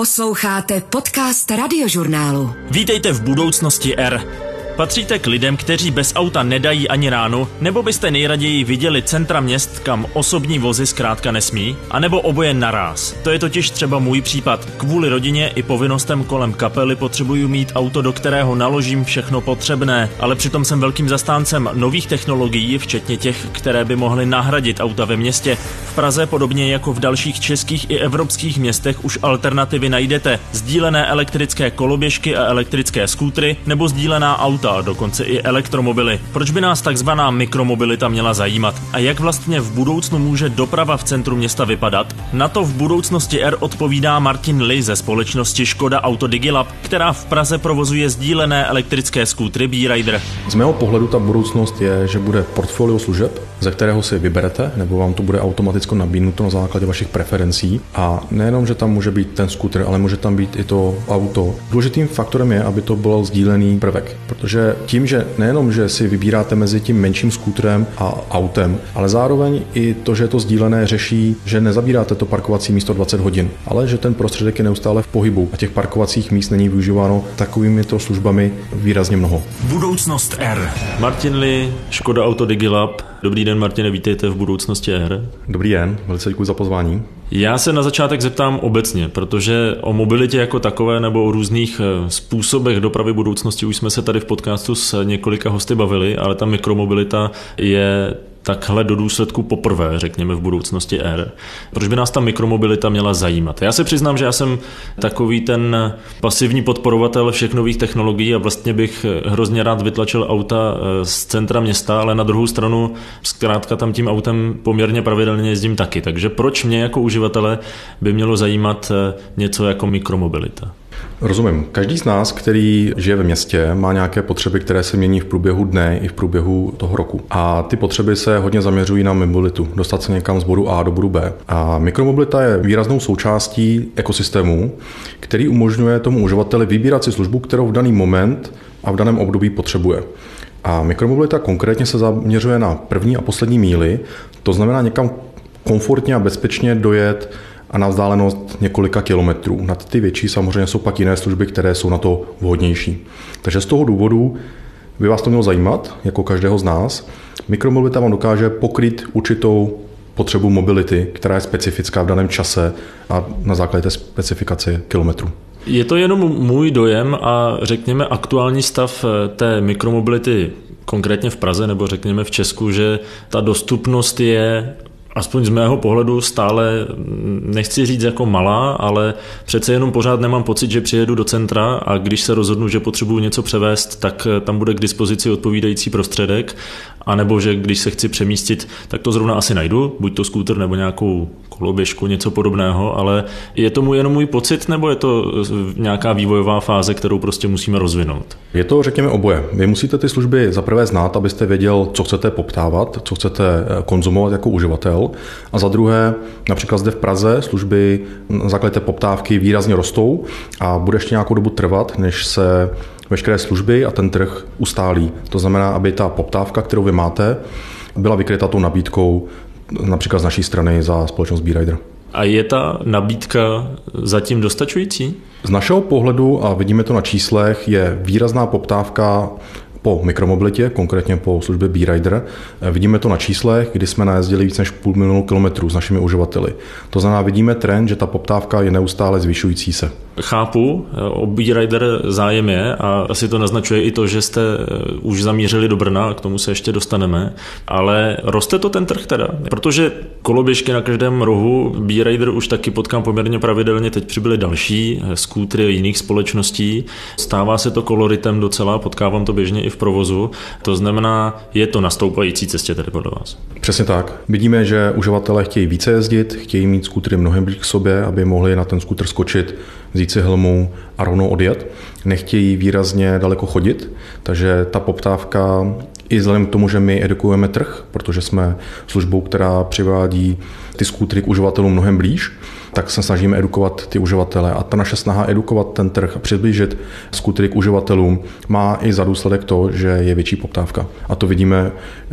Posloucháte podcast radiožurnálu. Vítejte v budoucnosti R. Patříte k lidem, kteří bez auta nedají ani ránu, nebo byste nejraději viděli centra měst, kam osobní vozy zkrátka nesmí, a nebo oboje naraz. To je totiž třeba můj případ. Kvůli rodině i povinnostem kolem kapely potřebuju mít auto, do kterého naložím všechno potřebné, ale přitom jsem velkým zastáncem nových technologií, včetně těch, které by mohly nahradit auta ve městě. V Praze, podobně jako v dalších českých i evropských městech, už alternativy najdete. Sdílené elektrické koloběžky a elektrické skútry nebo sdílená auta a dokonce i elektromobily. Proč by nás takzvaná mikromobilita měla zajímat? A jak vlastně v budoucnu může doprava v centru města vypadat? Na to v budoucnosti R odpovídá Martin Lee ze společnosti Škoda Auto Digilab, která v Praze provozuje sdílené elektrické skútry B-Rider. Z mého pohledu ta budoucnost je, že bude portfolio služeb, ze kterého si vyberete, nebo vám to bude automaticky nabídnuto na základě vašich preferencí. A nejenom, že tam může být ten skútr, ale může tam být i to auto. Důležitým faktorem je, aby to byl sdílený prvek, protože že tím, že nejenom, že si vybíráte mezi tím menším skútrem a autem, ale zároveň i to, že je to sdílené, řeší, že nezabíráte to parkovací místo 20 hodin, ale že ten prostředek je neustále v pohybu a těch parkovacích míst není využíváno takovými to službami výrazně mnoho. Budoucnost R. Martin Lee, Škoda Auto Digilab. Dobrý den, Martine, vítejte v budoucnosti R. Dobrý den, velice děkuji za pozvání. Já se na začátek zeptám obecně, protože o mobilitě jako takové nebo o různých eh, způsobech dopravy budoucnosti už jsme se tady v podcastu s několika hosty bavili, ale ta mikromobilita je takhle do důsledku poprvé, řekněme, v budoucnosti R. Proč by nás ta mikromobilita měla zajímat? Já se přiznám, že já jsem takový ten pasivní podporovatel všech nových technologií a vlastně bych hrozně rád vytlačil auta eh, z centra města, ale na druhou stranu zkrátka tam tím autem poměrně pravidelně jezdím taky. Takže proč mě jako uživatele by mělo zajímat eh, něco jako mikromobilita? Rozumím. Každý z nás, který žije ve městě, má nějaké potřeby, které se mění v průběhu dne i v průběhu toho roku. A ty potřeby se hodně zaměřují na mobilitu, dostat se někam z bodu A do bodu B. A mikromobilita je výraznou součástí ekosystému, který umožňuje tomu uživateli vybírat si službu, kterou v daný moment a v daném období potřebuje. A mikromobilita konkrétně se zaměřuje na první a poslední míly, to znamená někam komfortně a bezpečně dojet a na vzdálenost několika kilometrů. Na ty větší samozřejmě jsou pak jiné služby, které jsou na to vhodnější. Takže z toho důvodu by vás to mělo zajímat, jako každého z nás. Mikromobilita vám dokáže pokryt určitou potřebu mobility, která je specifická v daném čase a na základě té specifikace kilometrů. Je to jenom můj dojem a řekněme aktuální stav eh, té mikromobility konkrétně v Praze nebo řekněme v Česku, že ta dostupnost je aspoň z mého pohledu stále, nechci říct jako malá, ale přece jenom pořád nemám pocit, že přijedu do centra a když se rozhodnu, že potřebuji něco převést, tak tam bude k dispozici odpovídající prostředek, anebo že když se chci přemístit, tak to zrovna asi najdu, buď to skúter nebo nějakou koloběžku, něco podobného, ale je to jenom můj pocit, nebo je to nějaká vývojová fáze, kterou prostě musíme rozvinout? Je to, řekněme, oboje. Vy musíte ty služby zaprvé znát, abyste věděl, co chcete poptávat, co chcete eh, konzumovat jako uživatel. A za druhé, například zde v Praze služby na základě té poptávky výrazně rostou a bude ještě nějakou dobu trvat, než se veškeré služby a ten trh ustálí. To znamená, aby ta poptávka, kterou vy máte, byla vykryta tou nabídkou například z naší strany za společnost B-Rider. A je ta nabídka zatím dostačující? Z našeho pohledu, a vidíme to na číslech, je výrazná poptávka po mikromobilitě, konkrétně po službě B-Rider. Vidíme to na číslech, kdy jsme najezdili víc než půl milionu kilometrů s našimi uživateli. To znamená, vidíme trend, že ta poptávka je neustále zvyšující se. Chápu, o B-Rider zájem je a asi to naznačuje i to, že jste eh, už zamířili do Brna, k tomu se ještě dostaneme, ale roste to ten trh teda? Protože koloběžky na každém rohu, B-Rider už taky potkám poměrně pravidelně, teď přibyly další eh, skútry jiných společností, stává se to koloritem docela, potkávám to běžně i v provozu, to znamená, je to na stoupající cestě tedy podle vás. Přesně tak. Vidíme, že uživatelé chtějí více jezdit, chtějí mít skútry mnohem blíž k sobě, aby mohli na ten skútr skočit, vzít si helmu a rovnou odjet. Nechtějí výrazně daleko chodit, takže ta poptávka i vzhledem k tomu, že my edukujeme trh, protože jsme službou, která přivádí ty skútry k uživatelům mnohem blíž, tak se snažíme edukovat ty uživatele. A ta naše snaha edukovat ten trh a přiblížit skutry k uživatelům má i za důsledek to, že je větší poptávka. A to vidíme,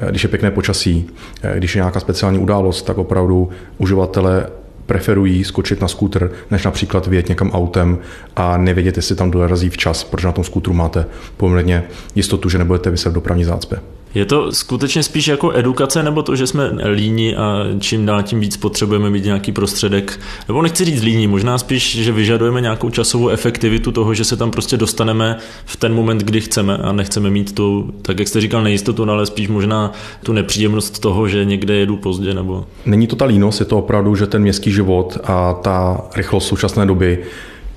když je pěkné počasí, když je nějaká speciální událost, tak opravdu uživatele preferují skočit na skútr, než například vyjet někam autem a nevědět, jestli tam dorazí včas, protože na tom skútru máte poměrně jistotu, že nebudete vyset v dopravní zácpě. Je to skutečně spíš jako edukace, nebo to, že jsme líní a čím dál tím víc potřebujeme mít nějaký prostředek, nebo nechci říct líní, možná spíš, že vyžadujeme nějakou časovou efektivitu toho, že se tam prostě dostaneme v ten moment, kdy chceme a nechceme mít tu, tak jak jste říkal, nejistotu, no ale spíš možná tu nepříjemnost toho, že někde jedu pozdě. Nebo... Není to ta línost, je to opravdu, že ten městský život a ta rychlost současné doby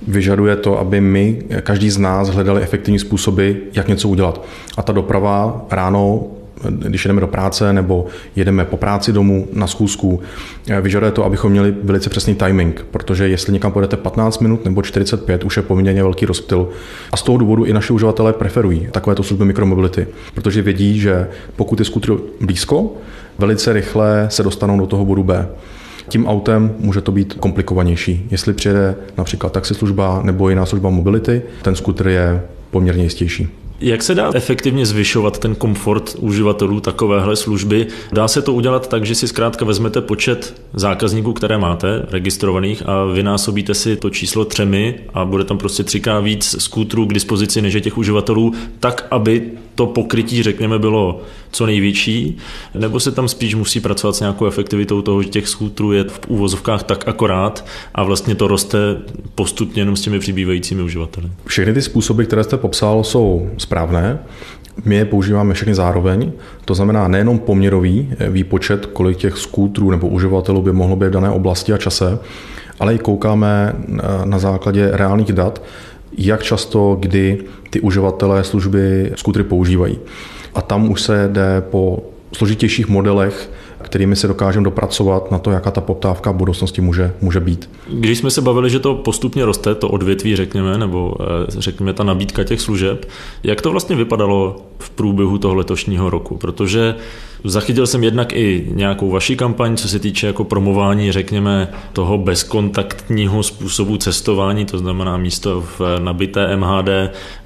vyžaduje to, aby my, každý z nás, hledali efektivní způsoby, jak něco udělat. A ta doprava ráno když jdeme do práce nebo jedeme po práci domů na schůzku, vyžaduje to, abychom měli velice přesný timing, protože jestli někam půjdete 15 minut nebo 45, už je poměrně velký rozptyl. A z toho důvodu i naši uživatelé preferují takovéto služby mikromobility, protože vědí, že pokud je skutr blízko, velice rychle se dostanou do toho bodu B. Tím autem může to být komplikovanější. Jestli přijede například taxislužba nebo jiná služba mobility, ten skutr je poměrně jistější. Jak se dá efektivně zvyšovat ten komfort uživatelů takovéhle služby? Dá se to udělat tak, že si zkrátka vezmete počet zákazníků, které máte, registrovaných, a vynásobíte si to číslo třemi a bude tam prostě třikrát víc skútrů k dispozici než je těch uživatelů, tak, aby to pokrytí, řekněme, bylo co největší, nebo se tam spíš musí pracovat s nějakou efektivitou toho, že těch skútrů je v úvozovkách tak akorát a vlastně to roste postupně jenom s těmi přibývajícími uživateli. Všechny ty způsoby, které jste popsal, jsou správné. My je používáme všechny zároveň, to znamená nejenom poměrový výpočet, kolik těch skútrů nebo uživatelů by mohlo být v dané oblasti a čase, ale i koukáme na základě reálných dat, jak často, kdy ty uživatelé služby skutry používají. A tam už se jde po složitějších modelech, kterými se dokážeme dopracovat na to, jaká ta poptávka v budoucnosti může, může být. Když jsme se bavili, že to postupně roste, to odvětví, řekněme, nebo eh, řekněme ta nabídka těch služeb, jak to vlastně vypadalo v průběhu toho letošního roku? Protože Zachytil jsem jednak i nějakou vaši kampaň, co se týče jako promování, řekněme, toho bezkontaktního způsobu cestování, to znamená místo v nabité MHD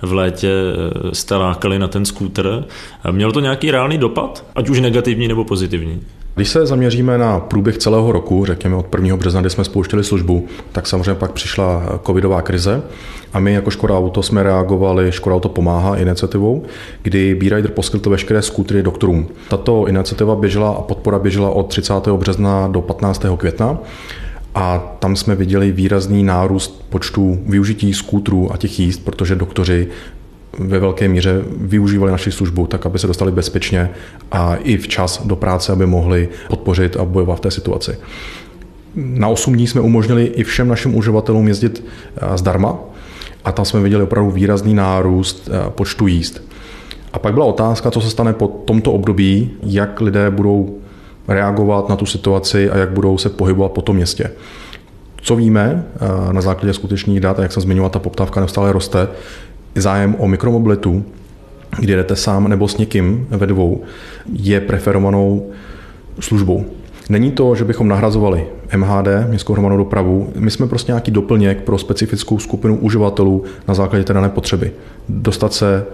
v létě eh, jste lákali na ten skútr. Mělo to nějaký reálný dopad, ať už negativní nebo pozitivní? Když se zaměříme na průběh celého roku, řekněme od 1. března, kdy jsme spouštěli službu, tak samozřejmě pak přišla covidová krize a my jako Škoda Auto jsme reagovali, Škoda Auto pomáhá iniciativou, kdy B-Rider poskytl veškeré skútry doktorům. Tato iniciativa běžela a podpora běžela od 30. března do 15. května a tam jsme viděli výrazný nárůst počtu využití skútrů a těch jízd, protože doktoři ve velké míře využívali naši službu tak, aby se dostali bezpečně a i včas do práce, aby mohli podpořit a bojovat v té situaci. Na 8 dní jsme umožnili i všem našim uživatelům jezdit eh, zdarma a tam jsme viděli opravdu výrazný nárůst eh, počtu jízd. A pak byla otázka, co se stane po tomto období, jak lidé budou reagovat na tu situaci a jak budou se pohybovat po tom městě. Co víme eh, na základě skutečných dat, a jak jsem zmiňoval, ta poptávka neustále roste, zájem o mikromobilitu, kdy jdete sám nebo s někým ve dvou, je preferovanou službou. Není to, že bychom nahrazovali MHD, městskou hromadnou dopravu. My jsme prostě nějaký doplněk pro specifickou skupinu uživatelů na základě té dané potřeby. Dostat se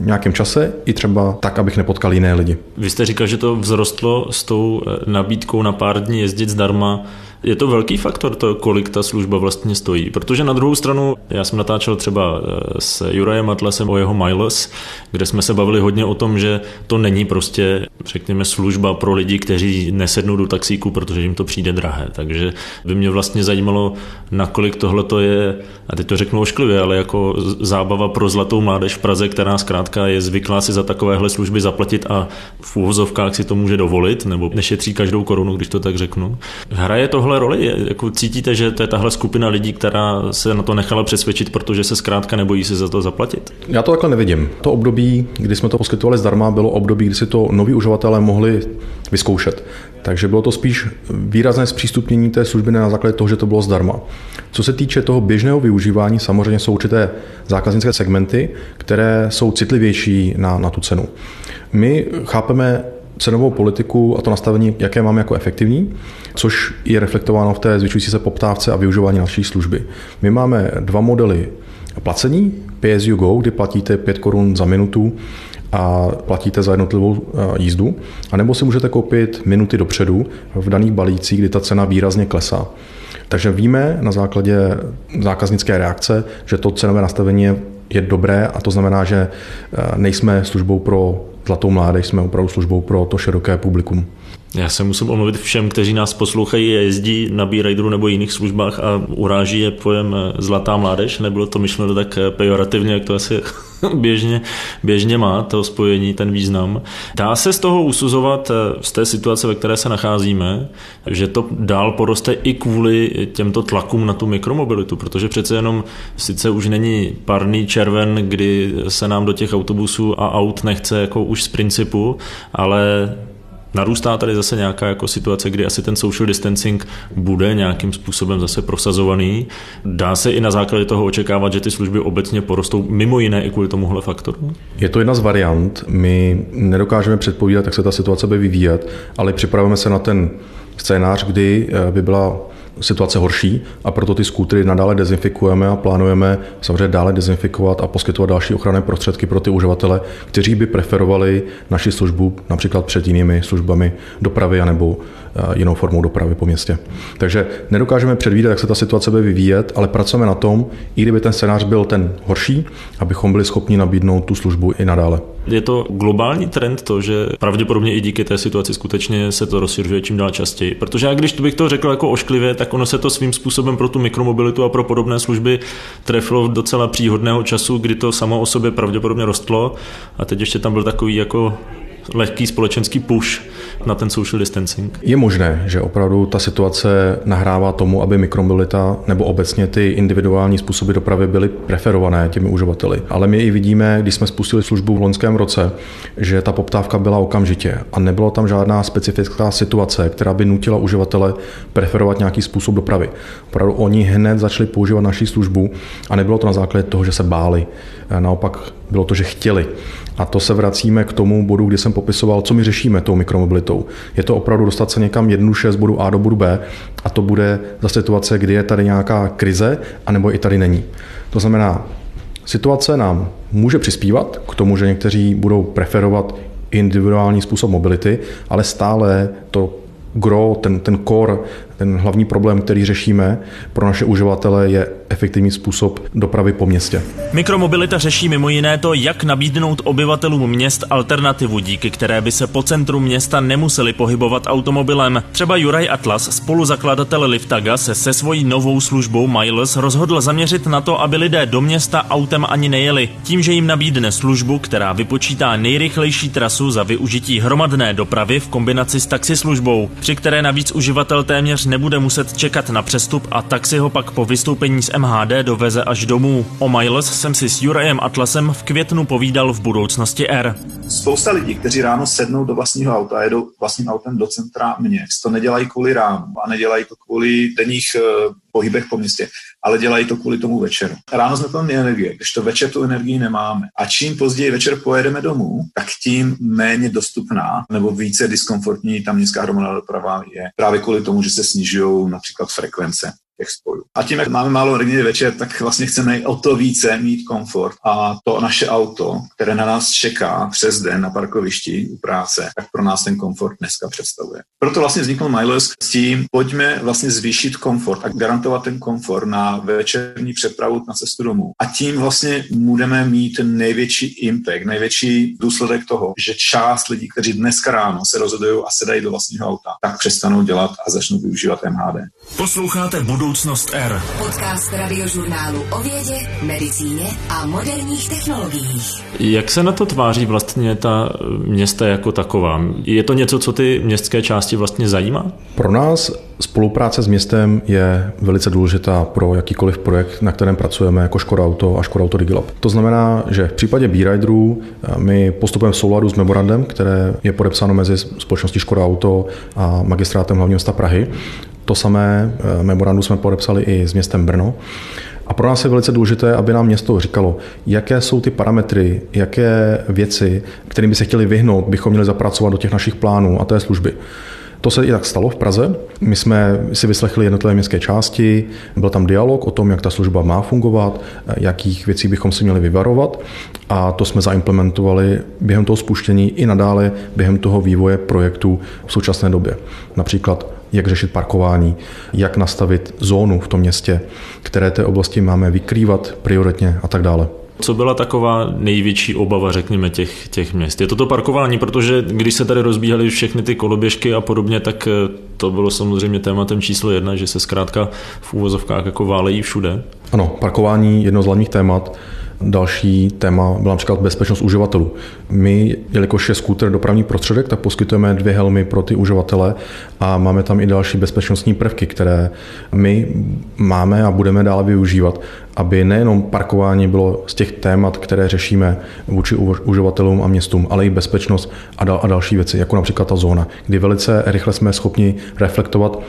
v nějakém čase i třeba tak, abych nepotkal jiné lidi. Vy jste říkal, že to vzrostlo s tou eh, nabídkou na pár dní jezdit zdarma je to velký faktor, to, kolik ta služba vlastně stojí, protože na druhou stranu, já jsem natáčel třeba eh, s Jurajem Atlasem o jeho Miles, kde jsme se bavili hodně o tom, že to není prostě, řekněme, služba pro lidi, kteří nesednou do taxíku, protože jim to přijde drahé. Takže by mě vlastně zajímalo, nakolik tohle to je, a teď to řeknu ošklivě, ale jako zábava pro zlatou mládež v Praze, která zkrátka je zvyklá si za takovéhle služby zaplatit a v úvozovkách si to může dovolit, nebo nešetří každou korunu, když to tak řeknu. Hraje tohle tohle roli? Jako cítíte, že to je tahle skupina lidí, která se na to nechala přesvědčit, protože se zkrátka nebojí si za to zaplatit? Já to takhle nevidím. To období, kdy jsme to poskytovali zdarma, bylo období, kdy si to noví uživatelé mohli vyzkoušet. Takže bylo to spíš výrazné zpřístupnění té služby na základě toho, že to bylo zdarma. Co se týče toho běžného využívání, samozřejmě jsou určité zákaznické segmenty, které jsou citlivější na, na tu cenu. My chápeme cenovou politiku a to nastavení, jaké máme jako efektivní, což je reflektováno v té zvyšující se poptávce a využívání naší služby. My máme dva modely placení, you go, kdy platíte 5 korun za minutu a platíte za jednotlivou eh, jízdu, a nebo si můžete koupit minuty dopředu v daných balících, kdy ta cena výrazně klesá. Takže víme na základě zákaznické reakce, že to cenové nastavení je, je dobré a to znamená, že eh, nejsme službou pro zlatou mládež, jsme opravdu službou pro to široké publikum. Já se musím omluvit všem, kteří nás poslouchají jezdí na B-Rideru nebo jiných službách a uráží je pojem eh, zlatá mládež. Nebylo to myšleno tak eh, pejorativně, jak to asi běžně, běžně má, to spojení, ten význam. Dá se z toho usuzovat eh, z té situace, ve které se nacházíme, že to dál poroste i kvůli těmto tlakům na tu mikromobilitu, protože přece jenom sice už není parný červen, kdy se nám do těch autobusů a aut nechce jako už z principu, ale Narůstá tady zase nějaká jako situace, kdy asi ten social distancing bude nějakým způsobem zase prosazovaný. Dá se i na základě toho očekávat, že ty služby obecně porostou mimo jiné i kvůli tomuhle faktoru? Je to jedna z variant. My nedokážeme předpovídat, jak se ta situace bude vyvíjet, ale připravujeme se na ten scénář, kdy eh, by byla situace horší a proto ty skútry nadále dezinfikujeme a plánujeme samozřejmě dále dezinfikovat a poskytovat další ochranné prostředky pro ty uživatele, kteří by preferovali naši službu například před jinými službami dopravy anebo jinou formou dopravy po městě. Takže nedokážeme předvídat, jak se ta situace bude vyvíjet, ale pracujeme na tom, i kdyby ten scénář byl ten horší, abychom byli schopni nabídnout tu službu i nadále. Je to globální trend to, že pravděpodobně i díky té situaci skutečně se to rozšiřuje čím dál častěji. Protože já když bych to řekl jako ošklivě, tak ono se to svým způsobem pro tu mikromobilitu a pro podobné služby trefilo v docela příhodného času, kdy to samo o sobě pravděpodobně rostlo a teď ještě tam byl takový jako lehký společenský push na ten social distancing? Je možné, že opravdu ta situace nahrává tomu, aby mikromobilita nebo obecně ty individuální způsoby dopravy byly preferované těmi uživateli. Ale my i vidíme, když jsme spustili službu v loňském roce, že ta poptávka byla okamžitě a nebylo tam žádná specifická situace, která by nutila uživatele preferovat nějaký způsob dopravy. Opravdu oni hned začali používat naší službu a nebylo to na základě toho, že se báli. Naopak bylo to, že chtěli. A to se vracíme k tomu bodu, kdy jsem popisoval, co my řešíme tou mikromobilitou. Je to opravdu dostat se někam jednoduše z bodu A do bodu B a to bude za situace, kdy je tady nějaká krize, anebo i tady není. To znamená, situace nám může přispívat k tomu, že někteří budou preferovat individuální způsob mobility, ale stále to gro, ten, ten core ten hlavní problém, který řešíme pro naše uživatele, je efektivní způsob dopravy po městě. Mikromobilita řeší mimo jiné to, jak nabídnout obyvatelům měst alternativu, díky které by se po centru města nemuseli pohybovat automobilem. Třeba Juraj Atlas, spoluzakladatel Liftaga, se se svojí novou službou Miles rozhodl zaměřit na to, aby lidé do města autem ani nejeli. Tím, že jim nabídne službu, která vypočítá nejrychlejší trasu za využití hromadné dopravy v kombinaci s taxislužbou, při které navíc uživatel téměř nebude muset čekat na přestup a taxi ho pak po vystoupení z MHD doveze až domů. O Miles jsem si s Jurajem Atlasem v květnu povídal v budoucnosti R. Spousta lidí, kteří ráno sednou do vlastního auta a jedou vlastním autem do centra měst, to nedělají kvůli ránu a nedělají to kvůli denních uh, pohybech po městě, ale dělají to kvůli tomu večeru. Ráno jsme plní energie, když to večer tu energii nemáme. A čím později večer pojedeme domů, tak tím méně dostupná nebo více diskomfortní ta městská hromadná doprava je. Právě kvůli tomu, že se snižují například frekvence těch spojů. A tím, jak máme málo energie večer, tak vlastně chceme o to více mít komfort. A to naše auto, které na nás čeká přes den na parkovišti u práce, tak pro nás ten komfort dneska představuje. Proto vlastně vznikl Miles s tím, pojďme vlastně zvýšit komfort a garantovat ten komfort na večerní přepravu na cestu domů. A tím vlastně budeme mít největší impact, největší důsledek toho, že část lidí, kteří dneska ráno se rozhodují a sedají do vlastního auta, tak přestanou dělat a začnou využívat MHD. Posloucháte Budoucnost R. Podcast radiožurnálu o vědě, medicíně a moderních technologiích. Jak se na to tváří vlastně ta města jako taková? Je to něco, co ty městské části vlastně zajímá? Pro nás spolupráce s městem je velice důležitá pro jakýkoliv projekt, na kterém pracujeme jako Škoda Auto a Škoda Auto Digilab. To znamená, že v případě B-Riderů eh, my postupujeme v souladu s memorandem, které je podepsáno mezi společností Škoda Auto a magistrátem hlavního města Prahy to samé eh, memorandum jsme podepsali i s městem Brno. A pro nás je velice důležité, aby nám město říkalo, jaké jsou ty parametry, jaké věci, kterým by se chtěli vyhnout, bychom měli zapracovat do těch našich plánů a té služby. To se i tak stalo v Praze. My jsme si vyslechli jednotlivé městské části, byl tam dialog o tom, jak ta služba má fungovat, jakých věcí bychom si měli vyvarovat a to jsme zaimplementovali během toho spuštění i nadále během toho vývoje projektu v současné době. Například jak řešit parkování, jak nastavit zónu v tom městě, které té oblasti máme vykrývat prioritně a tak dále. Co byla taková největší obava, řekněme, těch, těch měst? Je to to parkování, protože když se tady rozbíhaly všechny ty koloběžky a podobně, tak eh, to bylo samozřejmě tématem číslo jedna, že se zkrátka v úvozovkách jako válejí všude. Ano, parkování jedno z hlavních témat. Další téma byla například bezpečnost uživatelů. My, jelikož je skúter dopravní prostředek, tak poskytujeme dvě helmy pro ty uživatele a máme tam i další bezpečnostní prvky, které my máme a budeme dále využívat, aby nejenom parkování bylo z těch témat, které řešíme vůči uživatelům a městům, ale i bezpečnost a, a další věci, jako například ta zóna, kdy velice rychle jsme schopni reflektovat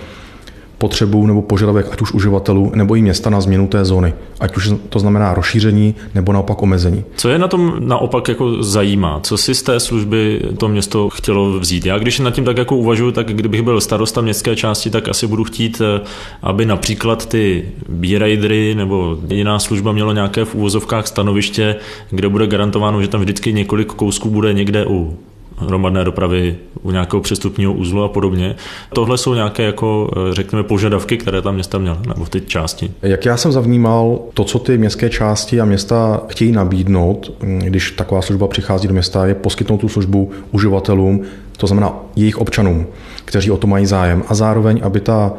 potřebu nebo požadavek ať už uživatelů nebo i města na změnu té zóny. Ať už to znamená rozšíření nebo naopak omezení. Co je na tom naopak jako zajímá? Co si z té služby to město chtělo vzít? Já když nad tím tak jako uvažuji, tak kdybych byl starosta městské části, tak asi budu chtít, eh, aby například ty b nebo jiná služba mělo nějaké v úvozovkách stanoviště, kde bude garantováno, že tam vždycky několik kousků bude někde u hromadné dopravy u nějakého přestupního uzlu a podobně. Tohle jsou nějaké, jako, eh, řekněme, požadavky, které tam města měla, nebo v té části. Jak já jsem zavnímal, to, co ty městské části a města chtějí nabídnout, mm, když taková služba přichází do města, je poskytnout tu službu uživatelům, to znamená jejich občanům, kteří o to mají zájem. A zároveň, aby ta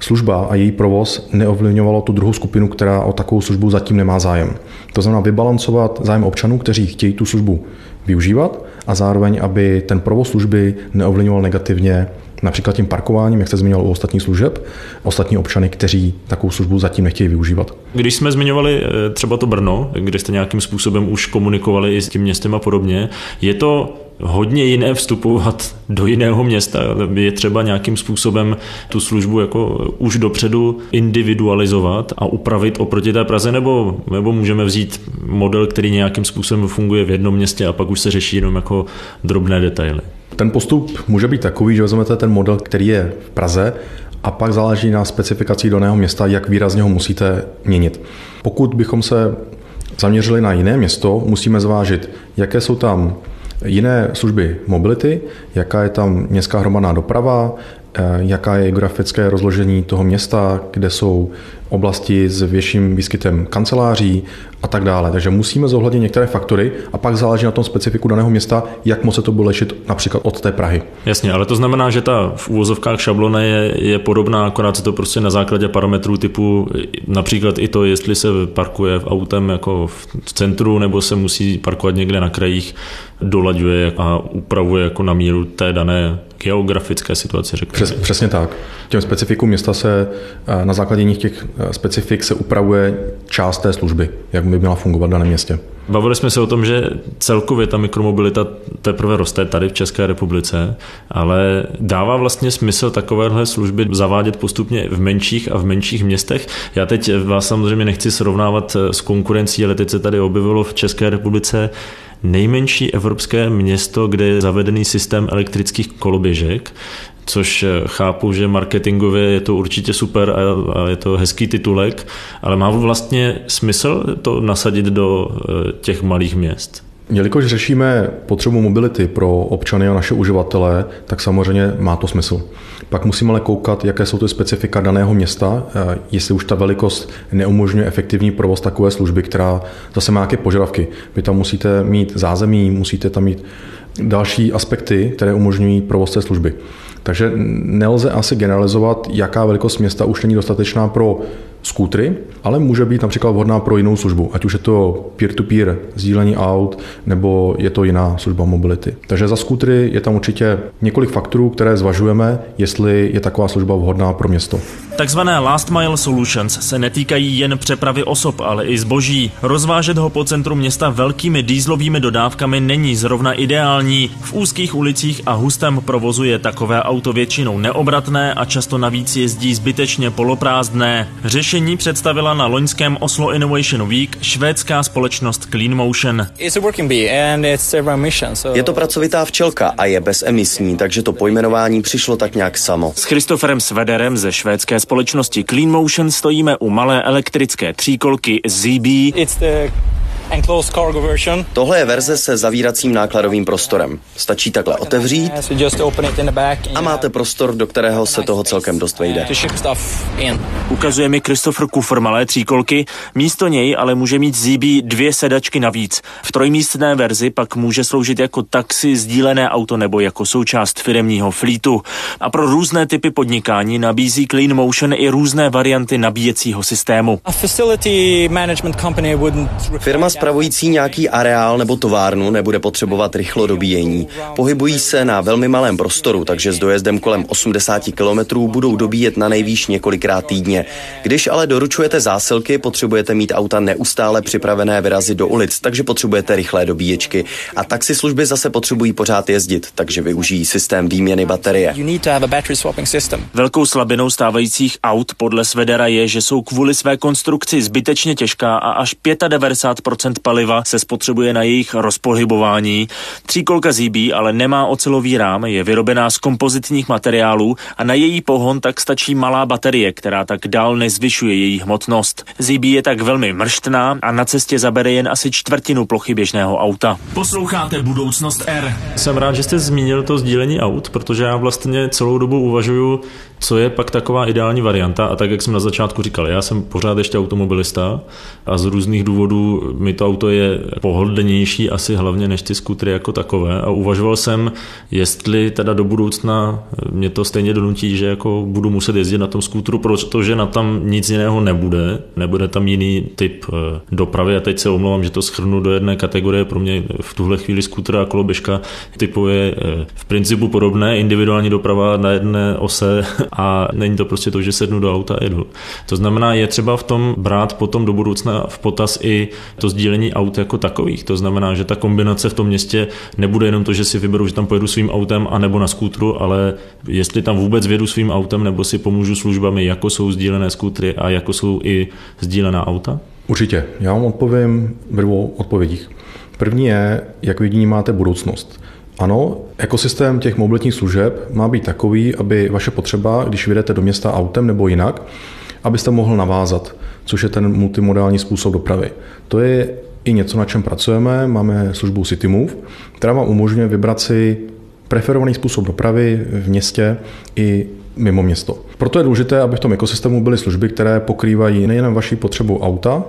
služba a její provoz neovlivňovalo tu druhou skupinu, která o takovou službu zatím nemá zájem. To znamená vybalancovat zájem občanů, kteří chtějí tu službu využívat a zároveň, aby ten provoz služby neovlivňoval negativně například tím parkováním, jak jste zmiňoval u ostatních služeb, ostatní občany, kteří takovou službu zatím nechtějí využívat. Když jsme zmiňovali eh, třeba to Brno, kde jste nějakým způsobem už komunikovali i s tím městem a podobně, je to hodně jiné vstupovat do jiného města. Je třeba nějakým způsobem tu službu jako už dopředu individualizovat a upravit oproti té Praze, nebo, nebo můžeme vzít model, který nějakým způsobem funguje v jednom městě a pak už se řeší jenom jako drobné detaily. Ten postup může být takový, že vezmete ten model, který je v Praze a pak záleží na specifikaci daného města, jak výrazně ho musíte měnit. Pokud bychom se zaměřili na jiné město, musíme zvážit, jaké jsou tam jiné služby mobility, jaká je tam městská hromadná doprava, eh, jaká je geografické rozložení toho města, kde jsou oblasti s větším výskytem kanceláří a tak dále. Takže musíme zohlednit některé faktory a pak záleží na tom specifiku daného města, jak moc se to bude lišit například od té Prahy. Jasně, ale to znamená, že ta v úvozovkách šablona je, je podobná, akorát se to prostě na základě parametrů typu například i to, jestli se parkuje v autem jako v centru nebo se musí parkovat někde na krajích, dolaďuje a upravuje jako na míru té dané geografické situace, řekněme. Přes, přesně tak. Těm specifikům města se eh, na základě těch eh, specifik se upravuje část té služby, jak by měla fungovat v daném městě. Bavili jsme se o tom, že celkově ta mikromobilita teprve roste tady v České republice, ale dává vlastně smysl takovéhle služby zavádět postupně v menších a v menších městech. Já teď vás samozřejmě nechci srovnávat s konkurencí, ale teď se tady objevilo v České republice nejmenší evropské město, kde je zavedený systém elektrických koloběžek, což eh, chápu, že marketingově je to určitě super a je to hezký titulek, ale má vlastně smysl to nasadit do eh, těch malých měst? Jelikož řešíme potřebu mobility pro občany a naše uživatele, tak samozřejmě má to smysl. Pak musíme ale koukat, jaké jsou ty specifika daného města, eh, jestli už ta velikost neumožňuje efektivní provoz takové služby, která zase má nějaké požadavky. Vy tam musíte mít zázemí, musíte tam mít další aspekty, které umožňují provoz té služby. Takže nelze asi generalizovat, jaká velikost města už není dostatečná pro skútry, ale může být například vhodná pro jinou službu, ať už je to peer-to-peer sdílení aut, nebo je to jiná služba mobility. Takže za skútry je tam určitě několik faktorů, které zvažujeme, jestli je taková služba vhodná pro město. Takzvané last mile solutions se netýkají jen přepravy osob, ale i zboží. Rozvážet ho po centru města velkými dýzlovými dodávkami není zrovna ideální. V úzkých ulicích a hustém provozu je takové auto většinou neobratné a často navíc jezdí zbytečně poloprázdné. Řešení představila na loňském Oslo Innovation Week švédská společnost Clean Motion. Je to pracovitá včelka a je bezemisní, takže to pojmenování přišlo tak nějak samo. S Christopherem Svederem ze švédské společnosti Clean Motion stojíme u malé elektrické tříkolky ZB. Tohle je verze se zavíracím nákladovým prostorem. Stačí takhle otevřít a máte prostor, do kterého se toho celkem dost vejde. Ukazuje mi Christopher Kufr malé tříkolky, místo něj ale může mít ZB dvě sedačky navíc. V trojmístné verzi pak může sloužit jako taxi, sdílené auto nebo jako součást firemního flítu. A pro různé typy podnikání nabízí Clean Motion i různé varianty nabíjecího systému. Firma spravující nějaký areál nebo továrnu nebude potřebovat rychlo dobíjení. Pohybují se na velmi malém prostoru, takže s dojezdem kolem 80 km budou dobíjet na nejvýš několikrát týdně. Když ale doručujete zásilky, potřebujete mít auta neustále připravené vyrazit do ulic, takže potřebujete rychlé dobíječky. A taxislužby zase potřebují pořád jezdit, takže využijí systém výměny baterie. Velkou slabinou stávajících aut podle Svedera je, že jsou kvůli své konstrukci zbytečně těžká a až 95% paliva se spotřebuje na jejich rozpohybování. Tříkolka zíbí ale nemá ocelový rám, je vyrobená z kompozitních materiálů a na její pohon tak stačí malá baterie, která tak dál nezvyšuje její hmotnost. Zíbí je tak velmi mrštná a na cestě zabere jen asi čtvrtinu plochy běžného auta. Posloucháte Budoucnost R. Jsem rád, že jste zmínil to sdílení aut, protože já vlastně celou dobu uvažuju, co je pak taková ideální varianta? A tak, jak jsem na začátku říkal, já jsem pořád ještě automobilista a z různých důvodů mi to auto je pohodlnější asi hlavně než ty skutry jako takové. A uvažoval jsem, jestli teda do budoucna mě to stejně donutí, že jako budu muset jezdit na tom skútru, protože na tam nic jiného nebude, nebude tam jiný typ eh, dopravy. A teď se omlouvám, že to schrnu do jedné kategorie, pro mě v tuhle chvíli skútr a koloběžka typuje eh, v principu podobné, individuální doprava na jedné ose a není to prostě to, že sednu do auta a jedu. To znamená, je třeba v tom brát potom do budoucna v potaz i to sdílení aut jako takových. To znamená, že ta kombinace v tom městě nebude jenom to, že si vyberu, že tam pojedu svým autem a nebo na skútru, ale jestli tam vůbec vědu svým autem nebo si pomůžu službami, jako jsou sdílené skútry a jako jsou i sdílená auta? Určitě. Já vám odpovím ve dvou odpovědích. První je, jak vnímáte budoucnost. Ano, ekosystém těch mobilních služeb má být takový, aby vaše potřeba, když vyjdete do města autem nebo jinak, abyste mohl navázat, což je ten multimodální způsob dopravy. To je i něco, na čem pracujeme. Máme službu CityMove, která vám umožňuje vybrat si preferovaný způsob dopravy v městě i mimo město. Proto je důležité, aby v tom ekosystému byly služby, které pokrývají nejen vaši potřebu auta,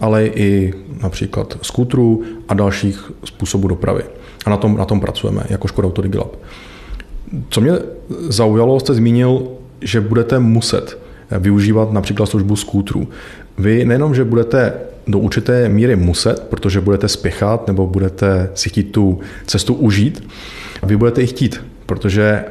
ale i například skútrů a dalších způsobů dopravy. A na tom, na tom pracujeme, jako Škoda Auto Digilab. Co mě zaujalo, jste zmínil, že budete muset využívat například službu skútrů. Vy nejenom, že budete do určité míry muset, protože budete spěchat nebo budete si chtít tu cestu užít, vy budete i chtít, protože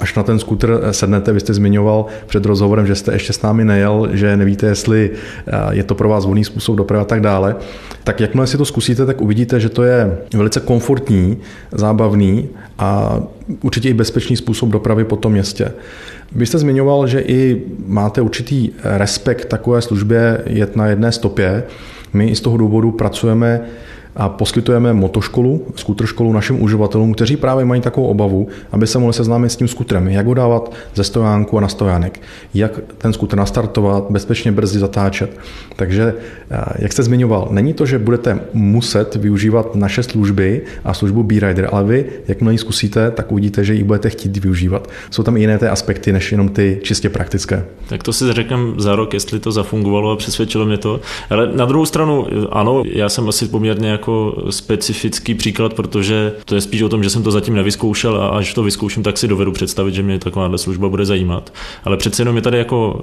až na ten skuter sednete, vy jste zmiňoval před rozhovorem, že jste ještě s námi nejel, že nevíte, jestli eh, je to pro vás volný způsob dopravy a tak dále, tak jakmile si to zkusíte, tak uvidíte, že to je velice komfortní, zábavný a určitě i bezpečný způsob dopravy po tom městě. Vy jste zmiňoval, že i máte určitý respekt takové službě jet na jedné stopě. My i z toho důvodu pracujeme a poskytujeme motoškolu, skútr školu našim uživatelům, kteří právě mají takovou obavu, aby se mohli seznámit s tím skutrem, jak ho dávat ze stojánku a na stojánek, jak ten skútr nastartovat, bezpečně brzy zatáčet. Takže, eh, jak jste zmiňoval, není to, že budete muset využívat naše služby a službu B-Rider, ale vy, jakmile ji zkusíte, tak uvidíte, že ji budete chtít využívat. Jsou tam i jiné ty aspekty, než jenom ty čistě praktické. Tak to si řekneme za rok, jestli to zafungovalo a přesvědčilo mě to. Ale na druhou stranu, ano, já jsem asi poměrně jako jako specifický příklad, protože to je spíš o tom, že jsem to zatím nevyzkoušel a až to vyzkouším, tak si dovedu představit, že mě takováhle služba bude zajímat. Ale přece jenom je tady jako,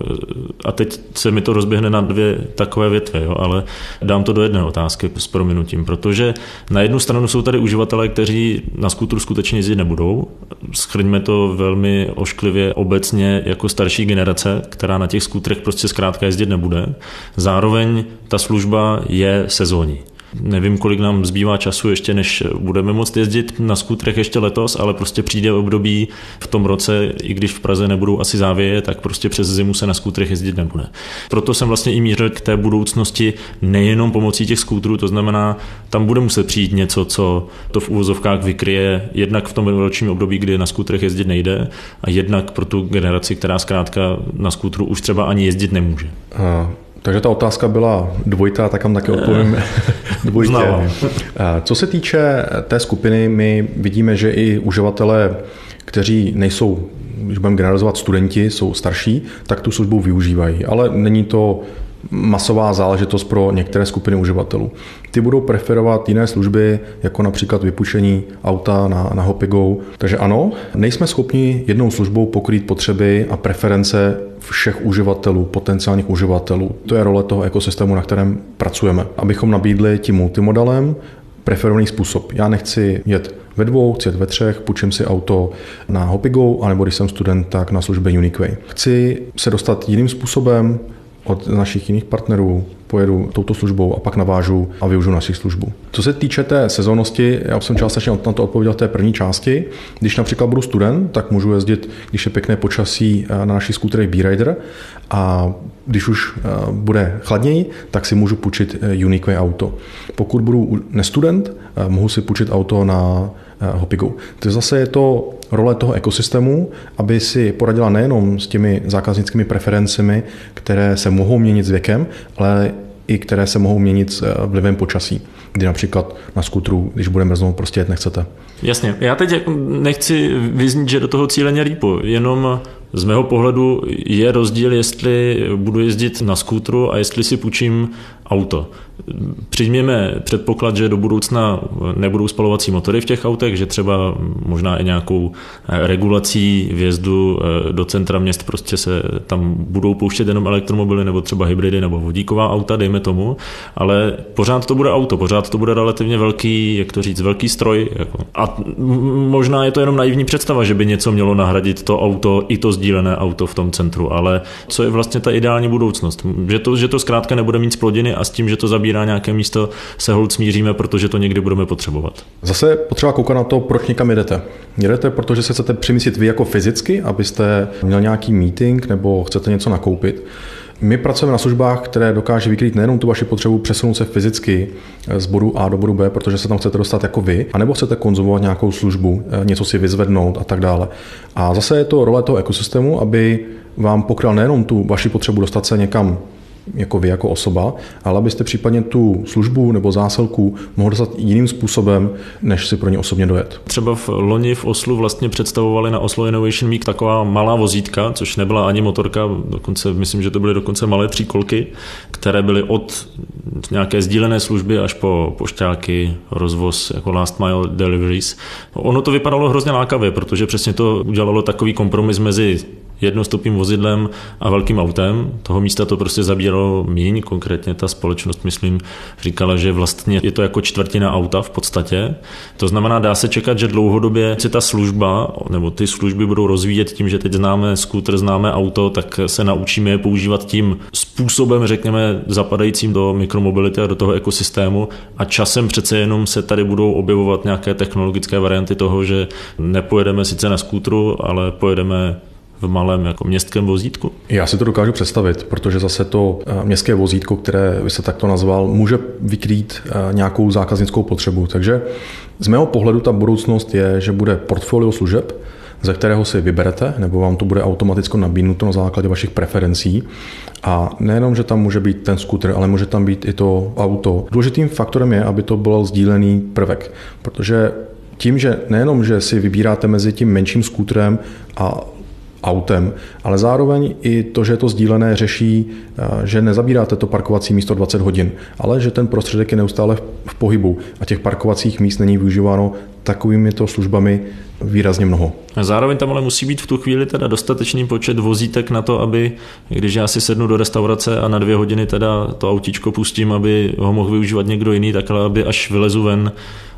a teď se mi to rozběhne na dvě takové větve, jo, ale dám to do jedné otázky s prominutím, protože na jednu stranu jsou tady uživatelé, kteří na skutru skutečně jezdit nebudou. Schrňme to velmi ošklivě obecně jako starší generace, která na těch skutrech prostě zkrátka jezdit nebude. Zároveň ta služba je sezónní. Nevím, kolik nám zbývá času ještě, než budeme moct jezdit na skutrech ještě letos, ale prostě přijde období v tom roce, i když v Praze nebudou asi závěje, tak prostě přes zimu se na skutrech jezdit nebude. Proto jsem vlastně i mířil k té budoucnosti nejenom pomocí těch skútrů, to znamená, tam bude muset přijít něco, co to v úvozovkách vykryje jednak v tom ročním období, kdy na skutrech jezdit nejde a jednak pro tu generaci, která zkrátka na skútru už třeba ani jezdit nemůže. Takže ta otázka byla dvojitá, tak tam taky odpovím dvojitě. Co se týče té skupiny, my vidíme, že i uživatelé, kteří nejsou když budeme generalizovat studenti, jsou starší, tak tu službu využívají. Ale není to masová záležitost pro některé skupiny uživatelů. Ty budou preferovat jiné služby, jako například vypuštění auta na, na Hopigo. Takže ano, nejsme schopni jednou službou pokrýt potřeby a preference všech uživatelů, potenciálních uživatelů. To je role toho ekosystému, na kterém pracujeme. Abychom nabídli tím multimodalem preferovaný způsob. Já nechci jet ve dvou, chci jet ve třech, půjčím si auto na Hopigo, anebo když jsem student, tak na službě Uniquay. Chci se dostat jiným způsobem, od našich jiných partnerů, pojedu touto službou a pak navážu a využiju naši službu. Co se týče té sezónnosti, já jsem částečně na to odpověděl v té první části. Když například budu student, tak můžu jezdit, když je pěkné počasí eh, na našich skúterech B-Rider a když už eh, bude chladněji, tak si můžu půjčit eh, Unique auto. Pokud budu nestudent, mohu si půjčit auto na Hopigo. To zase je to role toho ekosystému, aby si poradila nejenom s těmi zákaznickými preferencemi, které se mohou měnit s věkem, ale i které se mohou měnit s eh, vlivem počasí, kdy například na skutru, když bude mrznout, prostě jet nechcete. Jasně, já teď nechci vyznít, že do toho cíleně rýpu, jenom z mého pohledu je rozdíl, jestli budu jezdit na skútru a jestli si půjčím auto. Přijměme předpoklad, že do budoucna nebudou spalovací motory v těch autech, že třeba možná i nějakou regulací vjezdu eh, do centra měst prostě se tam budou pouštět jenom elektromobily nebo třeba hybridy nebo vodíková auta, dejme tomu, ale pořád to bude auto, pořád to bude relativně velký, jak to říct, velký stroj. Jako. A možná je to jenom naivní představa, že by něco mělo nahradit to auto i to sdílené auto v tom centru, ale co je vlastně ta ideální budoucnost? Že to, že to zkrátka nebude mít splodiny a s tím, že to zabírá nějaké místo, se hold smíříme, protože to někdy budeme potřebovat. Zase potřeba koukat na to, proč někam jedete. Jedete, protože se chcete přemyslit vy jako fyzicky, abyste měl nějaký meeting nebo chcete něco nakoupit. My pracujeme na službách, které dokáže vykrýt nejenom tu vaši potřebu přesunout se fyzicky z bodu A do bodu B, protože se tam chcete dostat jako vy, anebo chcete konzumovat nějakou službu, eh, něco si vyzvednout a tak dále. A zase je to role toho ekosystému, aby vám pokryl nejenom tu vaši potřebu dostat se někam jako vy jako osoba, ale abyste případně tu službu nebo zásilku mohl dostat jiným způsobem, než si pro ně osobně dojet. Třeba v loni v Oslu vlastně představovali na Oslo Innovation Week taková malá vozítka, což nebyla ani motorka, dokonce myslím, že to byly dokonce malé příkolky, které byly od nějaké sdílené služby až po pošťáky, rozvoz jako last mile deliveries. Ono to vypadalo hrozně lákavě, protože přesně to udělalo takový kompromis mezi jednostopým vozidlem a velkým autem. Toho místa to prostě zabíralo míň, konkrétně ta společnost, myslím, říkala, že vlastně je to jako čtvrtina auta v podstatě. To znamená, dá se čekat, že dlouhodobě se ta služba, nebo ty služby budou rozvíjet tím, že teď známe skútr, známe auto, tak se naučíme je používat tím způsobem, řekněme, zapadajícím do mikromobility a do toho ekosystému a časem přece jenom se tady budou objevovat nějaké technologické varianty toho, že nepojedeme sice na skútru, ale pojedeme v malém jako městském vozítku? Já si to dokážu představit, protože zase to eh, městské vozítko, které vy se takto nazval, může vykrýt eh, nějakou zákaznickou potřebu. Takže z mého pohledu ta budoucnost je, že bude portfolio služeb, ze kterého si vyberete, nebo vám to bude automaticky nabídnuto na základě vašich preferencí. A nejenom, že tam může být ten skuter, ale může tam být i to auto. Důležitým faktorem je, aby to byl sdílený prvek, protože tím, že nejenom, že si vybíráte mezi tím menším skútrem a autem, ale zároveň i to, že to sdílené, řeší, eh, že nezabíráte to parkovací místo 20 hodin, ale že ten prostředek je neustále v pohybu a těch parkovacích míst není využíváno takovými to službami výrazně mnoho. A zároveň tam ale musí být v tu chvíli teda dostatečný počet vozítek na to, aby když já si sednu do restaurace a na dvě hodiny teda to autíčko pustím, aby ho mohl využívat někdo jiný, tak ale aby až vylezu ven,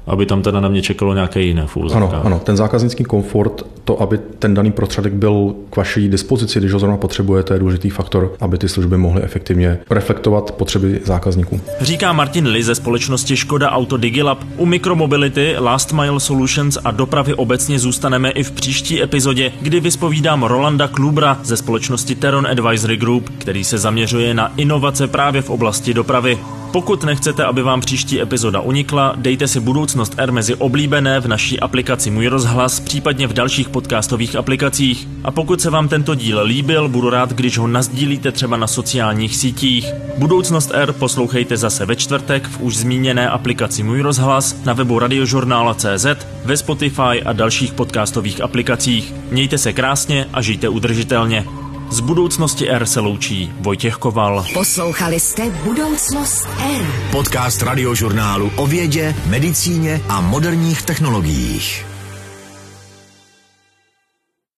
aby tam teda na mě čekalo nějaké jiné v Ano, ano, ten zákaznický komfort, to, aby ten daný prostředek byl k vaší dispozici, když ho zrovna potřebujete, je důležitý faktor, aby ty služby mohly efektivně reflektovat potřeby zákazníků. Říká Martin Li ze společnosti Škoda Auto Digilab. U mikromobility, Last Mile Solutions a dopravy obecně zůstaneme i v příští epizodě, kdy vyspovídám Rolanda Klubra ze společnosti Teron Advisory Group, který se zaměřuje na inovace právě v oblasti dopravy. Pokud nechcete, aby vám příští epizoda unikla, dejte si Budoucnost R mezi oblíbené v naší aplikaci Můj rozhlas, případně v dalších podcastových aplikacích. A pokud se vám tento díl líbil, budu rád, když ho nazdílíte třeba na sociálních sítích. Budoucnost R poslouchejte zase ve čtvrtek v už zmíněné aplikaci Můj rozhlas, na webu radiožurnála.cz, ve Spotify a dalších podcastových aplikacích. Mějte se krásně a žijte udržitelně. Z budoucnosti R se loučí Vojtěch Koval. Poslouchali jste Budoucnost R. Podcast radiožurnálu o vědě, medicíně a moderních technologiích.